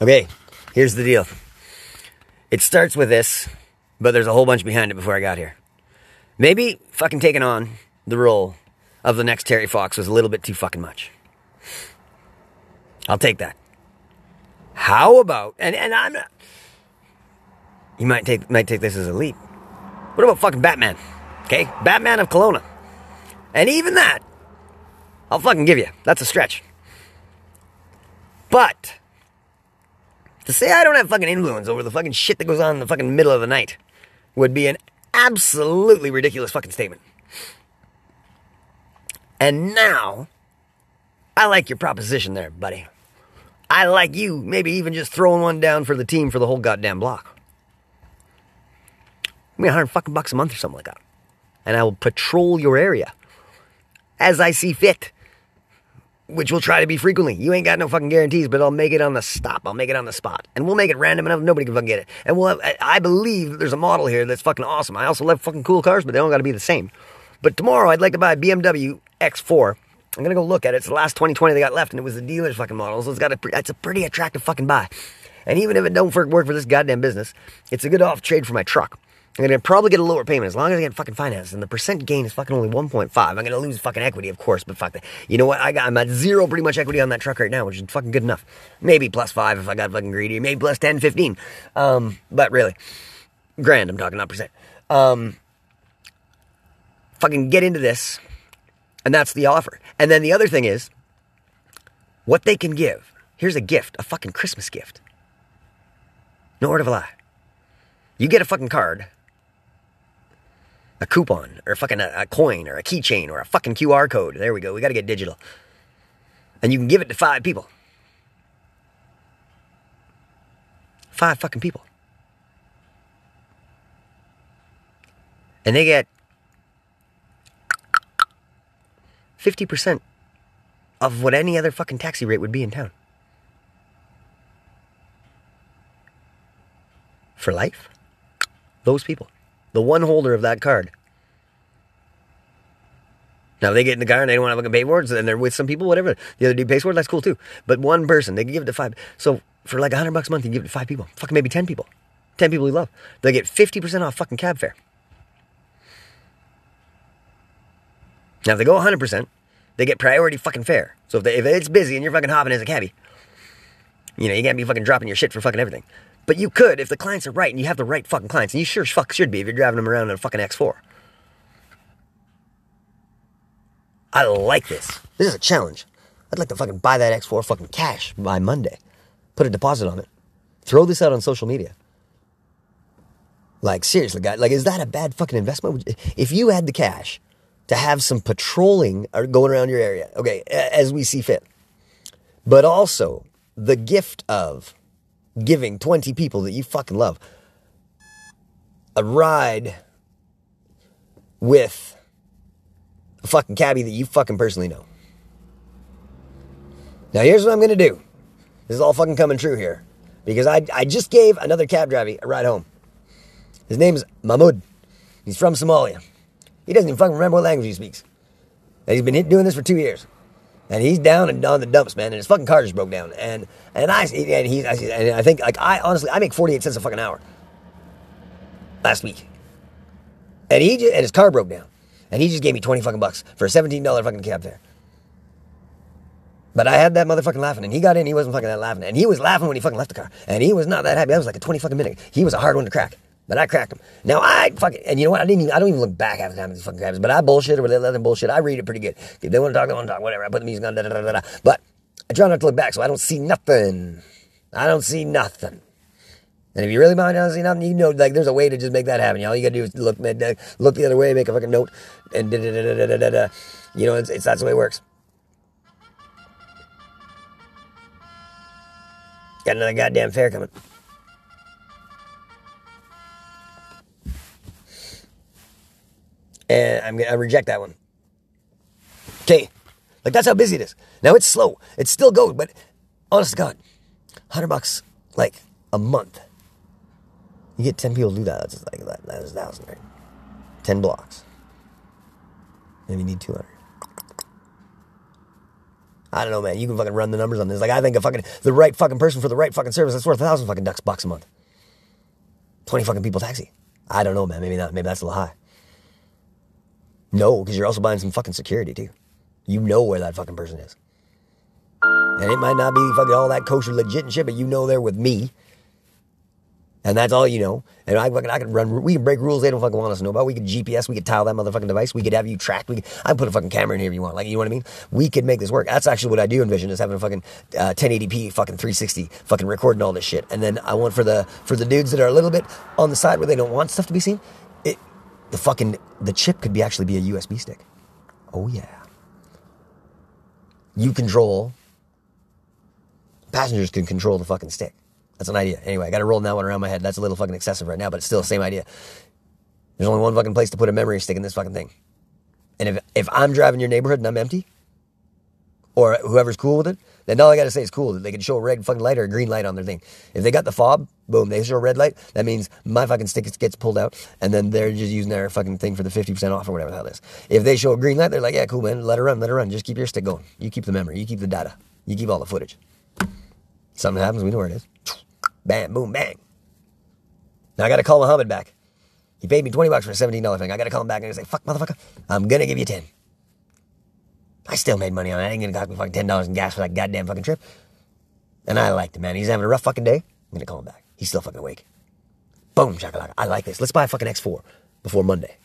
Okay, here's the deal. It starts with this, but there's a whole bunch behind it before I got here. Maybe fucking taking on the role of the next Terry Fox was a little bit too fucking much. I'll take that. How about and and I'm not you might take might take this as a leap. What about fucking Batman? Okay? Batman of Kelowna. And even that, I'll fucking give you. That's a stretch. But to say I don't have fucking influence over the fucking shit that goes on in the fucking middle of the night would be an absolutely ridiculous fucking statement. And now, I like your proposition there, buddy. I like you maybe even just throwing one down for the team for the whole goddamn block. Give me a hundred fucking bucks a month or something like that. And I will patrol your area as I see fit which we'll try to be frequently. You ain't got no fucking guarantees, but I'll make it on the stop. I'll make it on the spot. And we'll make it random enough nobody can fucking get it. And we'll have, I believe there's a model here that's fucking awesome. I also love fucking cool cars, but they don't gotta be the same. But tomorrow I'd like to buy a BMW X4. I'm gonna go look at it. It's the last 2020 they got left, and it was the dealer's fucking model, so it's got a, it's a pretty attractive fucking buy. And even if it don't work for this goddamn business, it's a good off trade for my truck. I'm gonna probably get a lower payment as long as I get fucking finance. And the percent gain is fucking only 1.5. I'm gonna lose fucking equity, of course, but fuck that. You know what? I got I'm at zero pretty much equity on that truck right now, which is fucking good enough. Maybe plus five if I got fucking greedy. Maybe plus 10, 15. Um, but really, grand. I'm talking not percent. Um, fucking get into this, and that's the offer. And then the other thing is, what they can give. Here's a gift, a fucking Christmas gift. No word of a lie. You get a fucking card a coupon or fucking a, a coin or a keychain or a fucking QR code. There we go. We got to get digital. And you can give it to five people. Five fucking people. And they get 50% of what any other fucking taxi rate would be in town. For life? Those people the one holder of that card. Now, they get in the car and they don't want to look at it, and they're with some people, whatever, the other dude pays for it, that's cool too. But one person, they can give it to five. So for like a hundred bucks a month, you give it to five people. Fucking maybe 10 people. 10 people you love. They get 50% off fucking cab fare. Now, if they go 100%, they get priority fucking fare. So if, they, if it's busy and you're fucking hopping as a cabbie, you know, you can't be fucking dropping your shit for fucking everything. But you could if the clients are right and you have the right fucking clients. And you sure as fuck should be if you're driving them around in a fucking X4. I like this. This is a challenge. I'd like to fucking buy that X4 fucking cash by Monday. Put a deposit on it. Throw this out on social media. Like, seriously, guys, like, is that a bad fucking investment? If you had the cash to have some patrolling or going around your area, okay, as we see fit, but also the gift of giving 20 people that you fucking love a ride with a fucking cabbie that you fucking personally know. Now, here's what I'm going to do. This is all fucking coming true here. Because I, I just gave another cab driver a ride home. His name's Mahmoud. He's from Somalia. He doesn't even fucking remember what language he speaks. And he's been doing this for two years and he's down and on the dumps, man. And his fucking car just broke down. And and I and he's I, and I think like I honestly I make forty eight cents a fucking hour. Last week, and he just, and his car broke down, and he just gave me twenty fucking bucks for a seventeen dollar fucking cab fare. But I had that motherfucking laughing, and he got in. He wasn't fucking that laughing, and he was laughing when he fucking left the car, and he was not that happy. That was like a twenty fucking minute. He was a hard one to crack. But I cracked them. Now I fucking and you know what? I didn't even I don't even look back half the time at these fucking cabs. But I bullshit or they let them bullshit. I read it pretty good. If they want to talk, they want to talk. Whatever. I put the music on. Da, da, da, da, But I try not to look back, so I don't see nothing. I don't see nothing. And if you really mind, I don't see nothing. You know, like there's a way to just make that happen. y'all. you gotta do is look look the other way, make a fucking note, and da, da, da, da, da, da, da. you know, it's, it's that's the way it works. Got another goddamn fare coming. And I'm gonna reject that one. Okay, like that's how busy it is. Now it's slow. It still goes, but honest to God, hundred bucks like a month. You get ten people to do that. That's like that. That is thousand, right? Ten blocks. Maybe you need two hundred. I don't know, man. You can fucking run the numbers on this. Like, I think a fucking, the right fucking person for the right fucking service, that's worth a thousand fucking ducks bucks a month. 20 fucking people taxi. I don't know, man. Maybe not. Maybe that's a little high. No, because you're also buying some fucking security, too. You know where that fucking person is. And it might not be fucking all that kosher legit and shit, but you know they're with me. And that's all you know. And I fucking I can run. We can break rules they don't fucking want us to know about. We could GPS. We could tile that motherfucking device. We could have you tracked. We could, I can put a fucking camera in here if you want. Like you know what I mean? We could make this work. That's actually what I do envision is having a fucking uh, 1080p fucking 360 fucking recording all this shit. And then I want for the for the dudes that are a little bit on the side where they don't want stuff to be seen. It the fucking the chip could be actually be a USB stick. Oh yeah. You control. Passengers can control the fucking stick. That's an idea. Anyway, I got to roll that one around my head. That's a little fucking excessive right now, but it's still the same idea. There's only one fucking place to put a memory stick in this fucking thing. And if if I'm driving your neighborhood and I'm empty, or whoever's cool with it, then all I got to say is cool. They can show a red fucking light or a green light on their thing. If they got the fob, boom, they show a red light. That means my fucking stick gets pulled out, and then they're just using their fucking thing for the fifty percent off or whatever the hell it is. If they show a green light, they're like, yeah, cool, man, let her run, let her run. Just keep your stick going. You keep the memory. You keep the data. You keep all the footage. Something happens, we know where it is. Bam, boom, bang. Now I got to call Muhammad back. He paid me 20 bucks for a $17 thing. I got to call him back and say, fuck, motherfucker, I'm going to give you 10. I still made money on it. I ain't to cost me fucking $10 in gas for that goddamn fucking trip. And I liked him, man. He's having a rough fucking day. I'm to call him back. He's still fucking awake. Boom, shakalaka. I like this. Let's buy a fucking X4 before Monday.